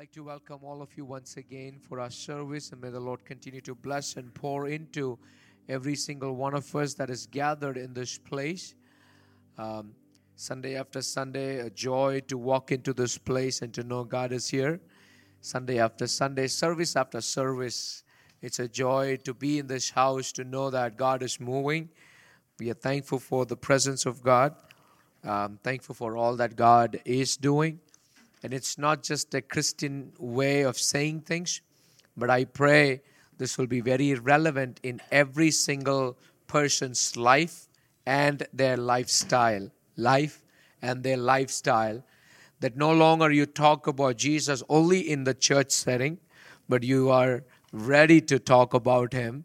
like to welcome all of you once again for our service, and may the Lord continue to bless and pour into every single one of us that is gathered in this place. Um, Sunday after Sunday, a joy to walk into this place and to know God is here. Sunday after Sunday, service after service, it's a joy to be in this house, to know that God is moving. We are thankful for the presence of God. Um, thankful for all that God is doing. And it's not just a Christian way of saying things, but I pray this will be very relevant in every single person's life and their lifestyle. Life and their lifestyle. That no longer you talk about Jesus only in the church setting, but you are ready to talk about Him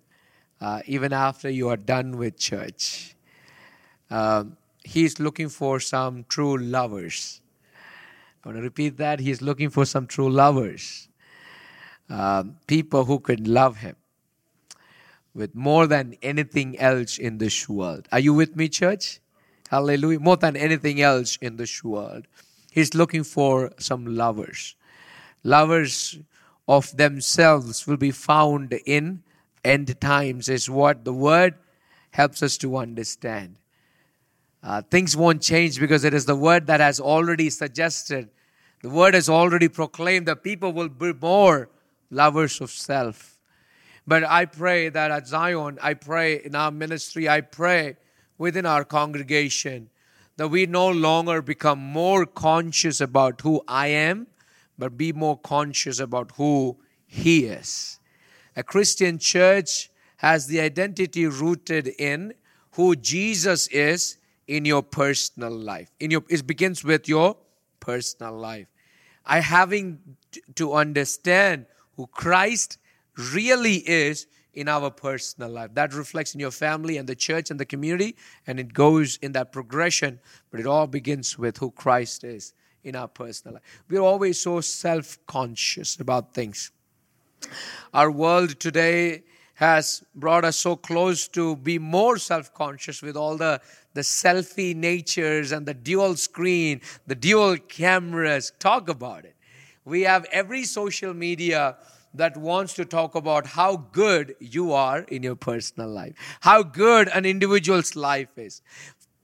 uh, even after you are done with church. Um, he's looking for some true lovers I want to repeat that. He's looking for some true lovers, um, people who could love him with more than anything else in this world. Are you with me, church? Hallelujah. More than anything else in this world. He's looking for some lovers. Lovers of themselves will be found in end times, is what the word helps us to understand. Uh, things won't change because it is the word that has already suggested the word has already proclaimed that people will be more lovers of self. But I pray that at Zion, I pray in our ministry, I pray within our congregation that we no longer become more conscious about who I am, but be more conscious about who He is. A Christian church has the identity rooted in who Jesus is in your personal life. In your, it begins with your personal life. I having to understand who Christ really is in our personal life. That reflects in your family and the church and the community, and it goes in that progression, but it all begins with who Christ is in our personal life. We're always so self conscious about things. Our world today has brought us so close to be more self conscious with all the, the selfie natures and the dual screen, the dual cameras. Talk about it. We have every social media that wants to talk about how good you are in your personal life, how good an individual's life is.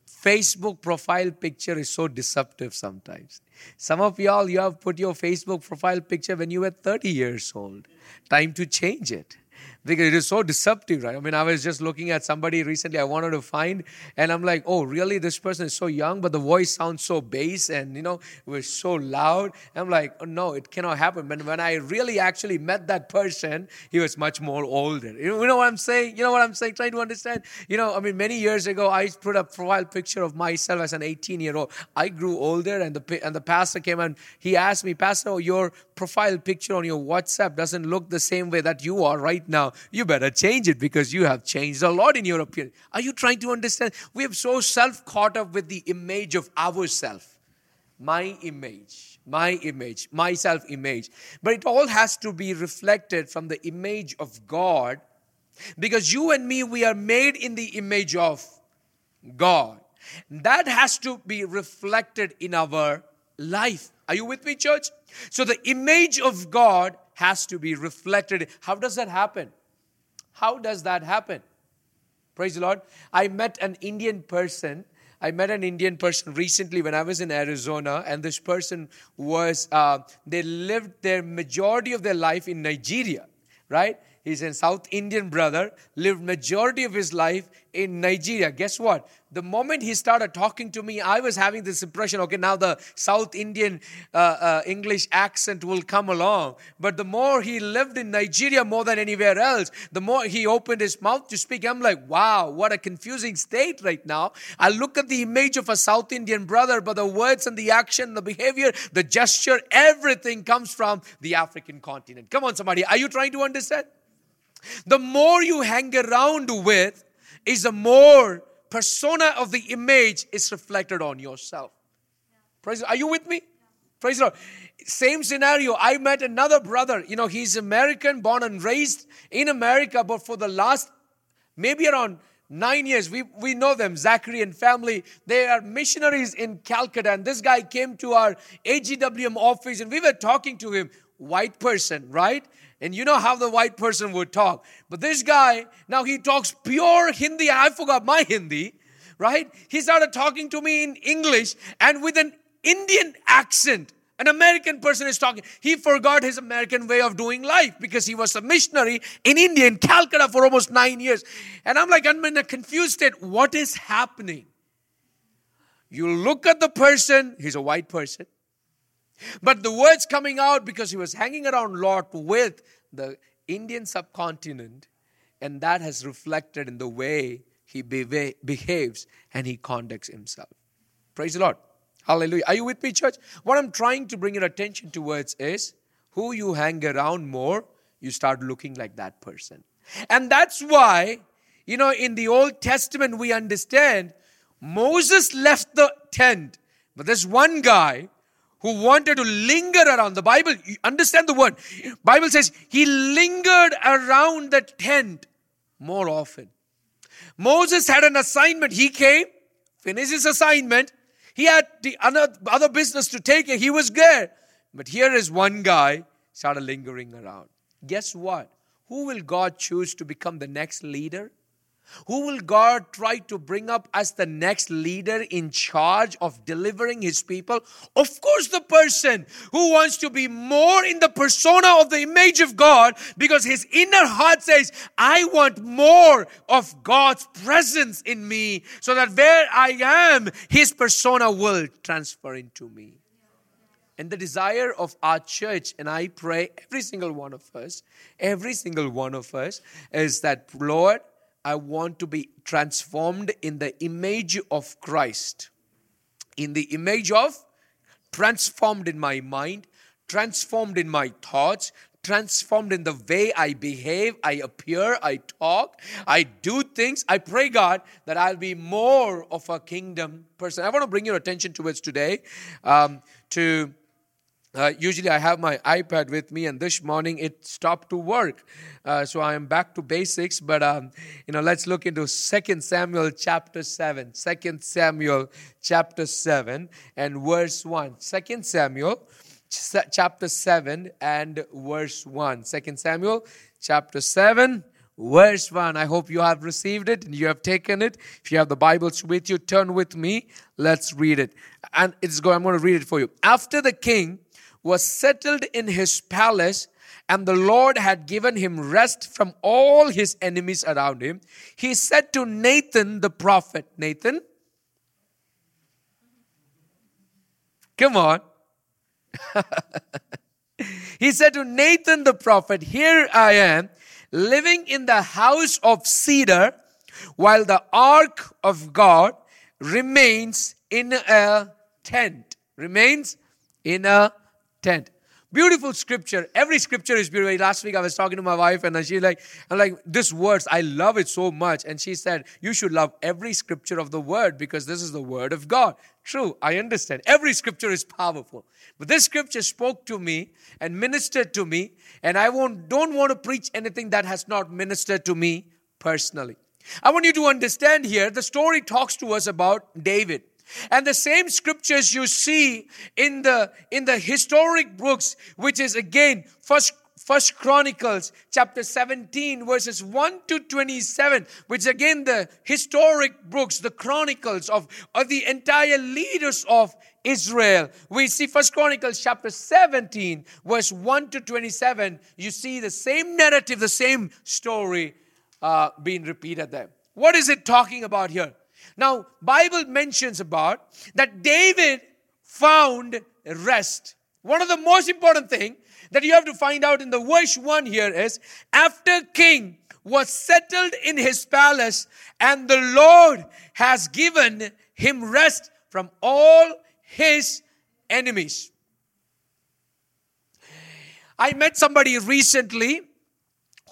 Facebook profile picture is so deceptive sometimes. Some of y'all, you have put your Facebook profile picture when you were 30 years old. Time to change it because it is so deceptive, right? I mean, I was just looking at somebody recently I wanted to find, and I'm like, oh, really? This person is so young, but the voice sounds so bass and, you know, it was so loud. I'm like, oh, no, it cannot happen. But when I really actually met that person, he was much more older. You know what I'm saying? You know what I'm saying? Trying to understand? You know, I mean, many years ago, I put a profile picture of myself as an 18 year old. I grew older, and the, and the pastor came and he asked me, Pastor, your profile picture on your WhatsApp doesn't look the same way that you are right now. You better change it because you have changed a lot in your appearance. Are you trying to understand? We have so self caught up with the image of ourself. My image, my image, my self image. But it all has to be reflected from the image of God because you and me, we are made in the image of God. That has to be reflected in our life. Are you with me, church? So the image of God has to be reflected. How does that happen? How does that happen? Praise the Lord. I met an Indian person. I met an Indian person recently when I was in Arizona, and this person was, uh, they lived their majority of their life in Nigeria, right? He's a South Indian brother, lived majority of his life in Nigeria. Guess what? The moment he started talking to me, I was having this impression okay, now the South Indian uh, uh, English accent will come along. But the more he lived in Nigeria more than anywhere else, the more he opened his mouth to speak. I'm like, wow, what a confusing state right now. I look at the image of a South Indian brother, but the words and the action, the behavior, the gesture, everything comes from the African continent. Come on, somebody. Are you trying to understand? The more you hang around with, is the more persona of the image is reflected on yourself. Praise. Are you with me? Praise the Lord. Same scenario. I met another brother. You know, he's American, born and raised in America, but for the last maybe around nine years, we, we know them, Zachary and family. They are missionaries in Calcutta. And this guy came to our AGWM office and we were talking to him white person, right? And you know how the white person would talk. But this guy, now he talks pure Hindi. I forgot my Hindi, right? He started talking to me in English and with an Indian accent. An American person is talking. He forgot his American way of doing life because he was a missionary in India, in Calcutta, for almost nine years. And I'm like, I'm in a confused state. What is happening? You look at the person, he's a white person. But the words coming out because he was hanging around a Lot with the Indian subcontinent, and that has reflected in the way he behaves and he conducts himself. Praise the Lord. Hallelujah. Are you with me, church? What I'm trying to bring your attention towards is who you hang around more, you start looking like that person. And that's why, you know, in the Old Testament, we understand Moses left the tent, but there's one guy who wanted to linger around. The bible understand the word. Bible says he lingered around the tent more often. Moses had an assignment. He came finished his assignment. He had the other business to take he was there. But here is one guy started lingering around. Guess what? Who will god choose to become the next leader who will God try to bring up as the next leader in charge of delivering his people? Of course, the person who wants to be more in the persona of the image of God because his inner heart says, I want more of God's presence in me so that where I am, his persona will transfer into me. And the desire of our church, and I pray every single one of us, every single one of us, is that, Lord, I want to be transformed in the image of Christ. In the image of transformed in my mind, transformed in my thoughts, transformed in the way I behave, I appear, I talk, I do things. I pray, God, that I'll be more of a kingdom person. I want to bring your attention towards today um, to uh, usually I have my iPad with me, and this morning it stopped to work. Uh, so I am back to basics. But um, you know, let's look into Second Samuel chapter seven. Second Samuel chapter seven and verse one. Second Samuel chapter seven and verse one. Second Samuel chapter seven. Verse 1. I hope you have received it and you have taken it. If you have the Bibles with you, turn with me. Let's read it. And it's going, I'm going to read it for you. After the king was settled in his palace, and the Lord had given him rest from all his enemies around him, he said to Nathan the prophet, Nathan, come on. he said to Nathan the prophet, Here I am, living in the house of cedar, while the ark of God remains in a tent. Remains in a tent. Beautiful scripture. Every scripture is beautiful. Last week I was talking to my wife and she like, I'm like, this words, I love it so much. And she said, you should love every scripture of the word because this is the word of God. True, I understand. Every scripture is powerful. But this scripture spoke to me and ministered to me. And I won't, don't want to preach anything that has not ministered to me personally. I want you to understand here, the story talks to us about David. And the same scriptures you see in the in the historic books, which is again first First Chronicles chapter 17 verses 1 to 27, which again the historic books, the chronicles of, of the entire leaders of Israel. We see First Chronicles chapter 17 verse 1 to 27. You see the same narrative, the same story uh, being repeated there. What is it talking about here? Now, Bible mentions about that David found rest. One of the most important thing that you have to find out in the verse 1 here is after king was settled in his palace and the Lord has given him rest from all his enemies. I met somebody recently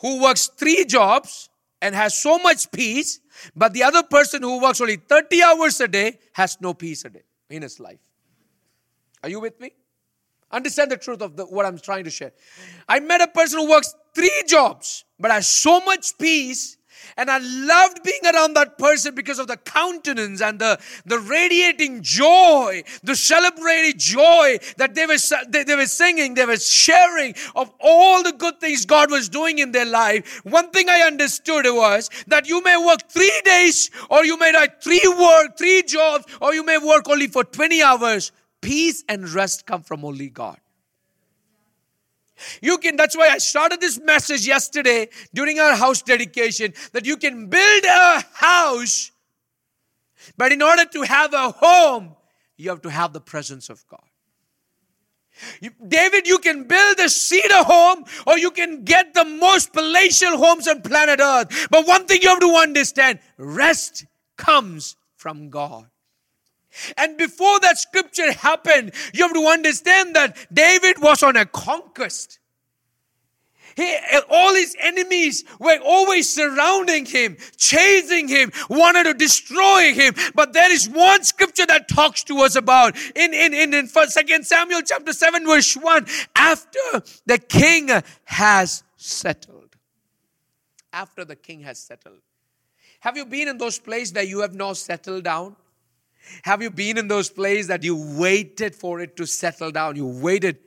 who works three jobs and has so much peace but the other person who works only 30 hours a day has no peace a day in his life. Are you with me? Understand the truth of the, what I'm trying to share. I met a person who works three jobs but has so much peace And I loved being around that person because of the countenance and the, the radiating joy, the celebrated joy that they were, they, they were singing, they were sharing of all the good things God was doing in their life. One thing I understood was that you may work three days or you may write three work, three jobs, or you may work only for 20 hours. Peace and rest come from only God. You can, that's why I started this message yesterday during our house dedication that you can build a house, but in order to have a home, you have to have the presence of God. You, David, you can build a cedar home or you can get the most palatial homes on planet Earth. But one thing you have to understand rest comes from God. And before that scripture happened, you have to understand that David was on a conquest. He, all his enemies were always surrounding him, chasing him, wanted to destroy him. But there is one scripture that talks to us about in, in, in, in 2 Samuel chapter 7 verse 1. After the king has settled. After the king has settled. Have you been in those places where you have not settled down? Have you been in those places that you waited for it to settle down? You waited.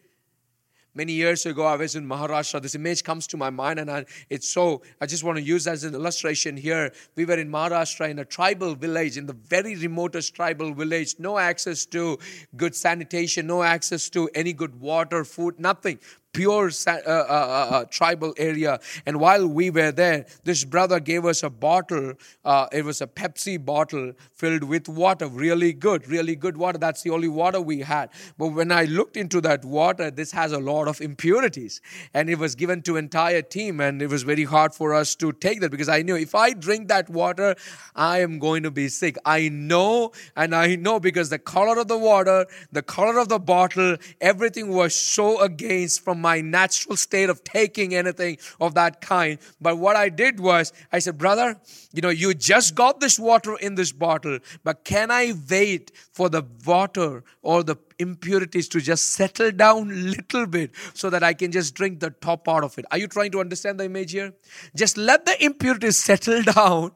Many years ago, I was in Maharashtra. This image comes to my mind, and I, it's so. I just want to use as an illustration here. We were in Maharashtra in a tribal village, in the very remotest tribal village. No access to good sanitation, no access to any good water, food, nothing pure uh, uh, uh, uh, tribal area. And while we were there, this brother gave us a bottle. Uh, it was a Pepsi bottle filled with water, really good, really good water. That's the only water we had. But when I looked into that water, this has a lot of impurities, and it was given to entire team, and it was very hard for us to take that because I knew if I drink that water, I am going to be sick. I know, and I know because the color of the water, the color of the bottle, everything was so against from my natural state of taking anything of that kind. But what I did was, I said, Brother, you know, you just got this water in this bottle, but can I wait for the water or the impurities to just settle down a little bit so that I can just drink the top part of it? Are you trying to understand the image here? Just let the impurities settle down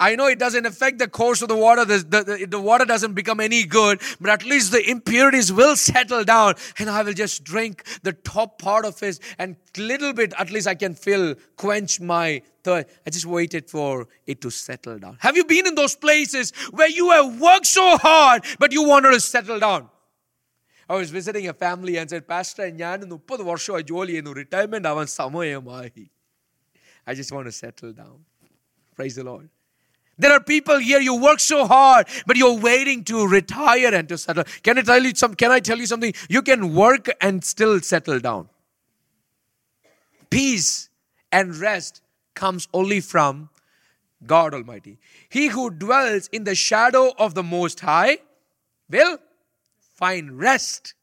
I know it doesn't affect the course of the water, the, the, the, water doesn't become any good, but at least the impurities will settle down and I will just drink the top part of it and little bit, at least I can feel, quench my thirst. I just waited for it to settle down. Have you been in those places where you have worked so hard, but you wanted to settle down? I was visiting a family and said, Pastor, ഞാൻ മുപ്പത് വർഷമായി ജോലി ചെയ്യുന്നു retirement ആവാൻ സമയമായി I just want to settle down. Praise the Lord. There are people here, you work so hard, but you're waiting to retire and to settle. Can I tell you some can I tell you something? You can work and still settle down. Peace and rest comes only from God Almighty. He who dwells in the shadow of the Most High will find rest.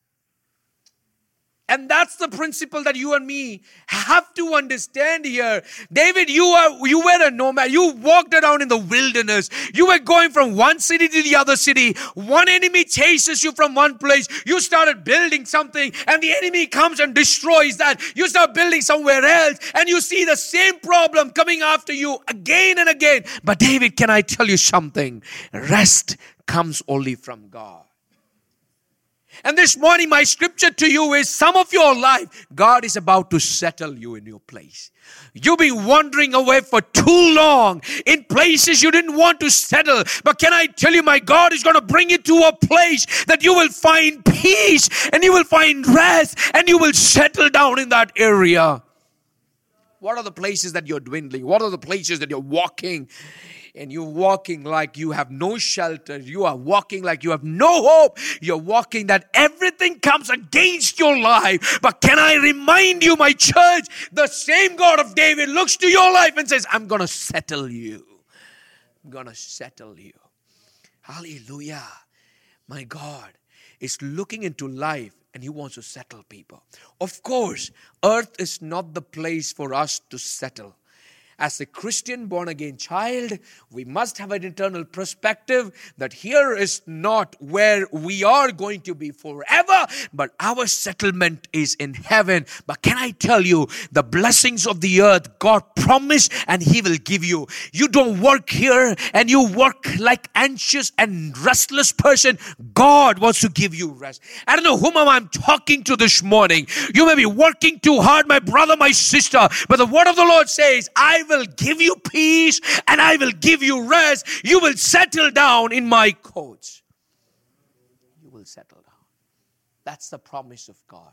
And that's the principle that you and me have to understand here. David, you are you were a nomad. You walked around in the wilderness. You were going from one city to the other city. One enemy chases you from one place. You started building something, and the enemy comes and destroys that. You start building somewhere else, and you see the same problem coming after you again and again. But David, can I tell you something? Rest comes only from God. And this morning, my scripture to you is some of your life, God is about to settle you in your place. You've been wandering away for too long in places you didn't want to settle. But can I tell you, my God is going to bring you to a place that you will find peace and you will find rest and you will settle down in that area. What are the places that you're dwindling? What are the places that you're walking and you're walking like you have no shelter. You are walking like you have no hope. You're walking that everything comes against your life. But can I remind you, my church, the same God of David looks to your life and says, I'm going to settle you. I'm going to settle you. Hallelujah. My God is looking into life and he wants to settle people. Of course, earth is not the place for us to settle. As a Christian born again child, we must have an eternal perspective that here is not where we are going to be forever, but our settlement is in heaven. But can I tell you, the blessings of the earth God promised and He will give you. You don't work here and you work like anxious and restless person. God wants to give you rest. I don't know whom I'm talking to this morning. You may be working too hard, my brother, my sister, but the word of the Lord says, I will give you peace and I will give you rest. You will settle down in my courts. You will settle down. That's the promise of God.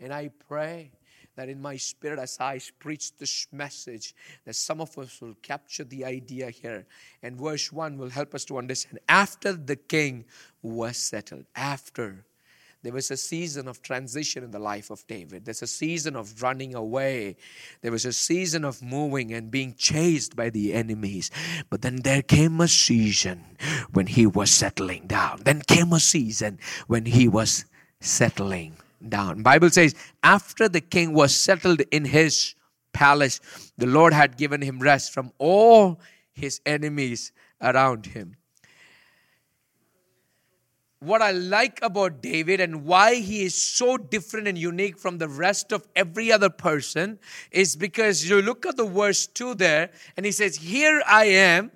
And I pray that in my spirit, as I preach this message, that some of us will capture the idea here. And verse 1 will help us to understand. After the king was settled, after there was a season of transition in the life of David. There's a season of running away. There was a season of moving and being chased by the enemies. But then there came a season when he was settling down. Then came a season when he was settling down. Bible says after the king was settled in his palace, the Lord had given him rest from all his enemies around him what I like about David and why he is so different and unique from the rest of every other person is because you look at the verse 2 there and he says, Here I am.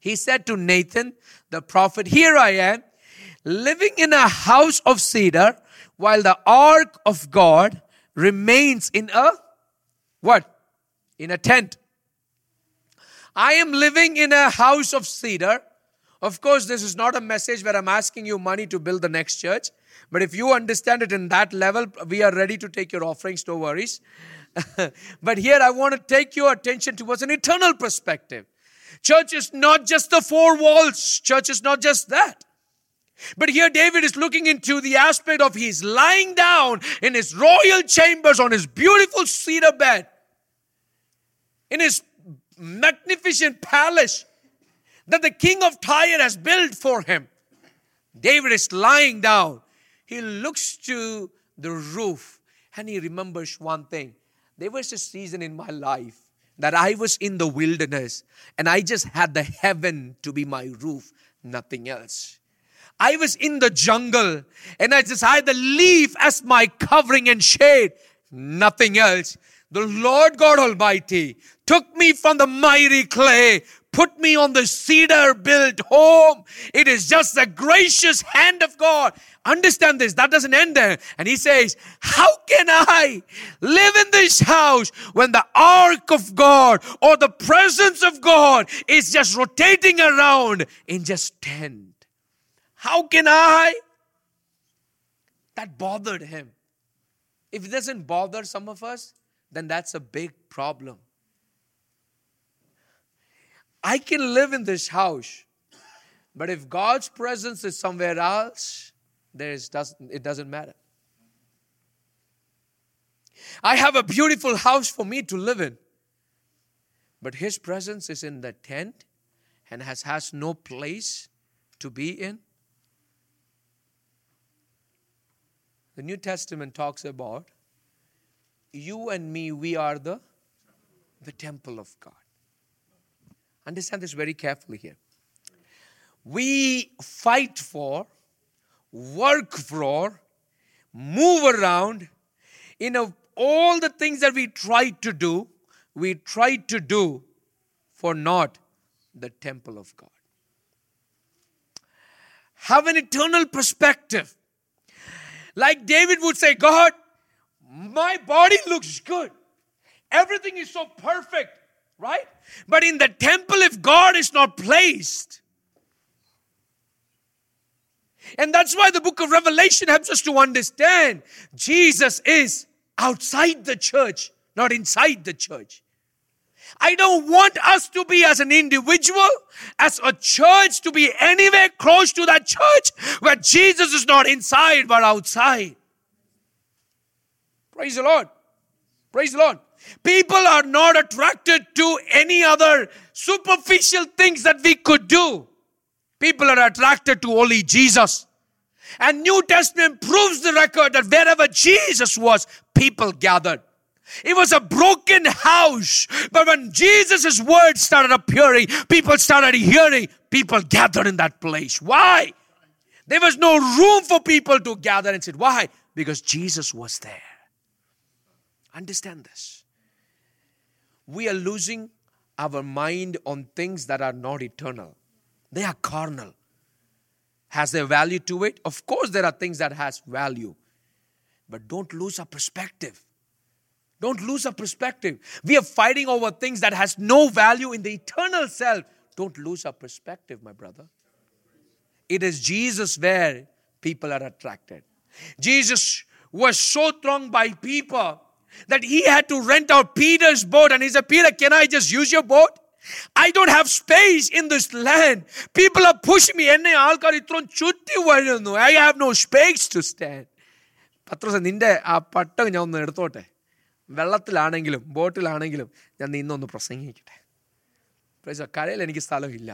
He said to Nathan, the prophet, Here I am, living in a house of cedar while the ark of God remains in a what? In a tent. I am living in a house of cedar of course, this is not a message where I'm asking you money to build the next church. But if you understand it in that level, we are ready to take your offerings, no worries. but here I want to take your attention towards an eternal perspective. Church is not just the four walls, church is not just that. But here David is looking into the aspect of he's lying down in his royal chambers on his beautiful cedar bed, in his magnificent palace that the king of Tyre has built for him. David is lying down. He looks to the roof and he remembers one thing. There was a season in my life that I was in the wilderness and I just had the heaven to be my roof, nothing else. I was in the jungle and I just had the leaf as my covering and shade, nothing else. The Lord God Almighty took me from the mighty clay, put me on the cedar built home. It is just the gracious hand of God. Understand this, that doesn't end there. And he says, How can I live in this house when the ark of God or the presence of God is just rotating around in just tent? How can I? That bothered him. If it doesn't bother some of us, then that's a big problem. I can live in this house, but if God's presence is somewhere else, there is doesn't it doesn't matter. I have a beautiful house for me to live in, but His presence is in the tent and has has no place to be in. The New Testament talks about you and me, we are the, the temple of God. Understand this very carefully here. We fight for, work for, move around in a, all the things that we try to do, we try to do for not the temple of God. Have an eternal perspective. Like David would say, God, my body looks good. Everything is so perfect right? But in the temple, if God is not placed, and that's why the book of Revelation helps us to understand Jesus is outside the church, not inside the church. I don't want us to be as an individual, as a church, to be anywhere close to that church where Jesus is not inside but outside. Praise the Lord. Praise the Lord. People are not attracted to any other superficial things that we could do. People are attracted to only Jesus. And New Testament proves the record that wherever Jesus was, people gathered. It was a broken house. But when Jesus' words started appearing, people started hearing, people gathered in that place. Why? There was no room for people to gather and sit. Why? Because Jesus was there. Understand this. We are losing our mind on things that are not eternal. They are carnal. Has there value to it? Of course there are things that has value. But don't lose our perspective. Don't lose our perspective. We are fighting over things that has no value in the eternal self. Don't lose our perspective, my brother. It is Jesus where people are attracted. Jesus was so thronged by people that he had to rent out Peter's boat and he said, Peter, can I just use your boat? I don't have space in this land. People are pushing me. എന്നെ ആൾക്കാർ ഇത്രയും ചുറ്റി വരുന്നു I have no space to stand പത്രോസ് നിന്റെ ആ പട്ടം ഞാൻ ഒന്ന് എടുത്തോട്ടെ വെള്ളത്തിലാണെങ്കിലും ബോട്ടിലാണെങ്കിലും ഞാൻ നിന്നൊന്ന് പ്രസംഗിക്കട്ടെ പ്രൈസ് കരയിൽ എനിക്ക് സ്ഥലമില്ല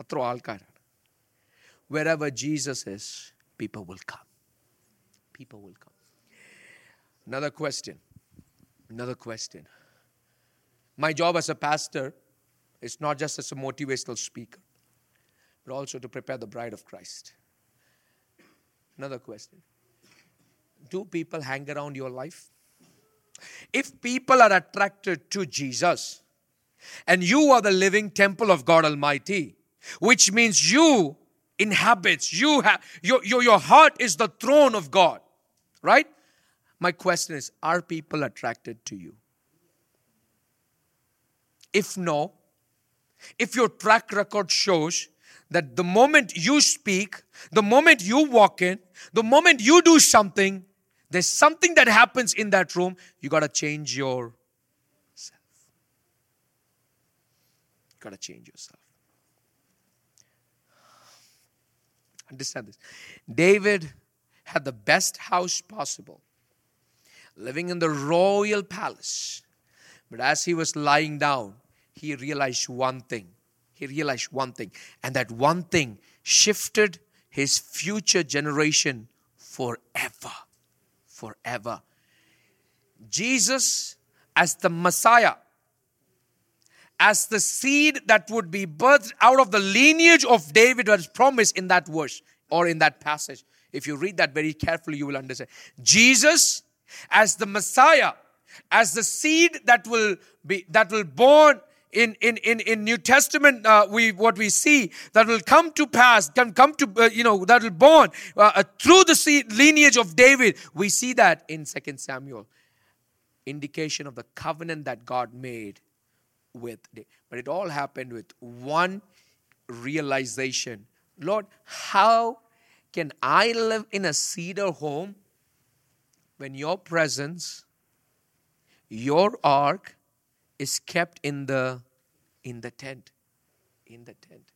അത്ര ആൾക്കാരാണ് wherever Jesus is, people will come. People will come. Another question. Another question. My job as a pastor is not just as a motivational speaker, but also to prepare the bride of Christ. Another question. Do people hang around your life? If people are attracted to Jesus, and you are the living temple of God Almighty, which means you inhabits you have your, your your heart is the throne of god right my question is are people attracted to you? If no if your track record shows that the moment you speak the moment you walk in the moment you do something there's something that happens in that room you got to change yourself. You got to change yourself. Understand this. David had the best house possible, living in the royal palace. But as he was lying down, he realized one thing. He realized one thing. And that one thing shifted his future generation forever. Forever. Jesus, as the Messiah, as the seed that would be birthed out of the lineage of David was promised in that verse or in that passage. If you read that very carefully, you will understand. Jesus, as the Messiah, as the seed that will be that will born in in in, in New Testament, uh, we what we see that will come to pass, can come to uh, you know that will born uh, uh, through the seed, lineage of David. We see that in Second Samuel, indication of the covenant that God made with but it all happened with one realization lord how can i live in a cedar home when your presence your ark is kept in the in the tent in the tent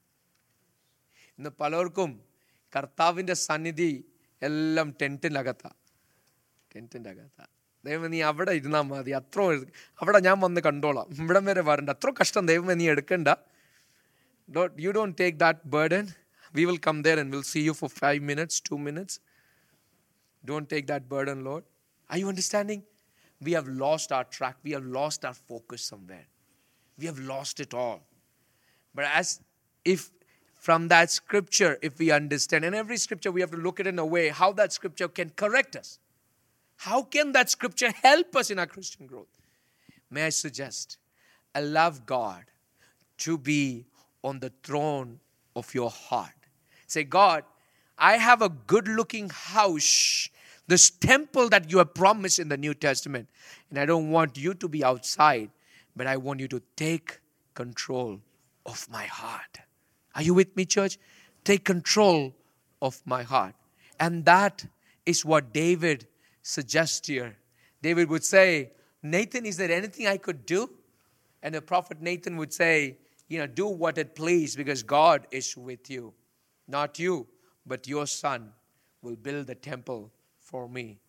ഇന്ന് പലർക്കും കർത്താവിൻ്റെ സന്നിധി എല്ലാം ടെൻറ്റിനകത്താണ് ടെൻറ്റിൻ്റെ അകത്താണ് ദൈവം നീ അവിടെ ഇരുന്നാൽ മതി അത്ര അവിടെ ഞാൻ വന്ന് കണ്ടോളാം ഇവിടം വരെ വരണ്ട അത്ര കഷ്ടം ദൈവം നീ എടുക്കണ്ട U don't take that burden we will come there and will see you four five minutes two minutes don't take that burden load are you understanding? We have lost our track. We have lost our focus somewhere. We have lost it all. But as if from that scripture, if we understand, and every scripture we have to look at in a way how that scripture can correct us. How can that scripture help us in our Christian growth? May I suggest, allow God to be on the throne of your heart. Say, God, I have a good looking house this temple that you have promised in the New Testament, and I don't want you to be outside, but I want you to take control of my heart. Are you with me, church? Take control of my heart. And that is what David suggests here. David would say, Nathan, is there anything I could do? And the prophet Nathan would say, You know, do what it please because God is with you. Not you, but your son will build the temple for me.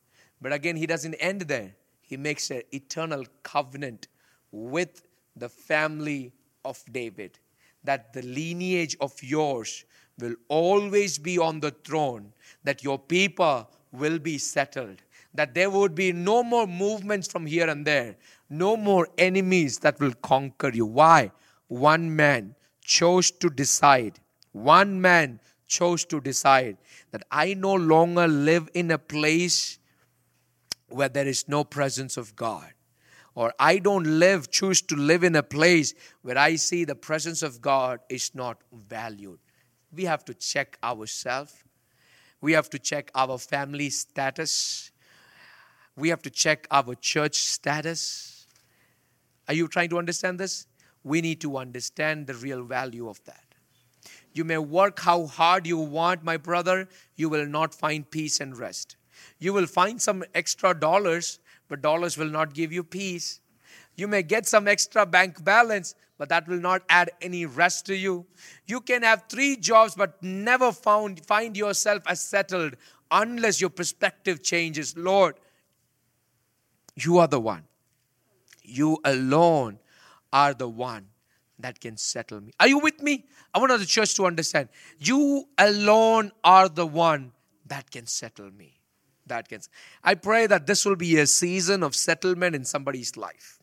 But again, he doesn't end there. He makes an eternal covenant with the family of David that the lineage of yours will always be on the throne, that your people will be settled, that there would be no more movements from here and there, no more enemies that will conquer you. Why? One man chose to decide, one man chose to decide that I no longer live in a place where there is no presence of God. Or I don't live, choose to live in a place where I see the presence of God is not valued. We have to check ourselves. We have to check our family status. We have to check our church status. Are you trying to understand this? We need to understand the real value of that. You may work how hard you want, my brother, you will not find peace and rest. You will find some extra dollars, but dollars will not give you peace. You may get some extra bank balance, but that will not add any rest to you. You can have three jobs, but never found, find yourself as settled unless your perspective changes. Lord, you are the one. You alone are the one that can settle me. Are you with me? I want the church to understand. You alone are the one that can settle me. That can. I pray that this will be a season of settlement in somebody's life.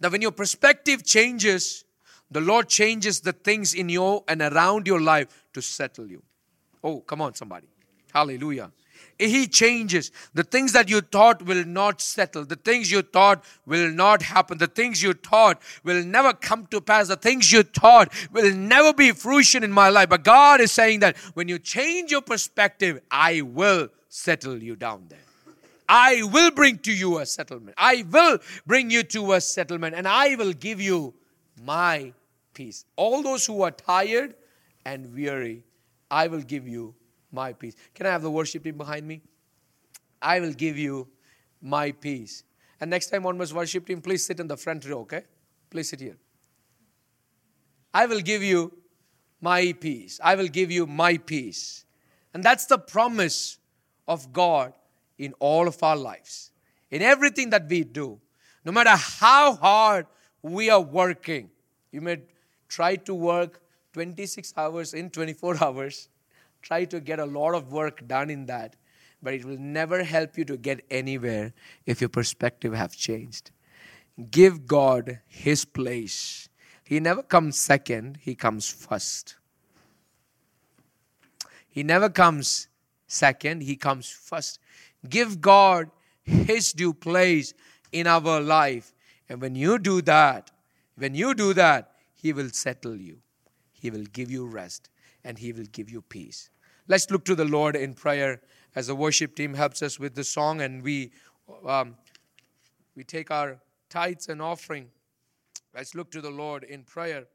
Now, when your perspective changes, the Lord changes the things in you and around your life to settle you. Oh, come on, somebody. Hallelujah. He changes. The things that you thought will not settle, the things you thought will not happen, the things you thought will never come to pass, the things you thought will never be fruition in my life. But God is saying that when you change your perspective, I will settle you down there. I will bring to you a settlement. I will bring you to a settlement and I will give you my peace. All those who are tired and weary, I will give you my peace. Can I have the worship team behind me? I will give you my peace. And next time on my worship team, please sit in the front row, okay? Please sit here. I will give you my peace. I will give you my peace. And that's the promise of God in all of our lives. In everything that we do, no matter how hard we are working, you may try to work 26 hours in 24 hours try to get a lot of work done in that, but it will never help you to get anywhere if your perspective have changed. Give God his place. He never comes second, he comes first. He never comes second, he comes first. Give God his due place in our life. And when you do that, when you do that, he will settle you. He will give you rest and he will give you peace. Let's look to the Lord in prayer as the worship team helps us with the song and we um, we take our tithes and offering. Let's look to the Lord in prayer.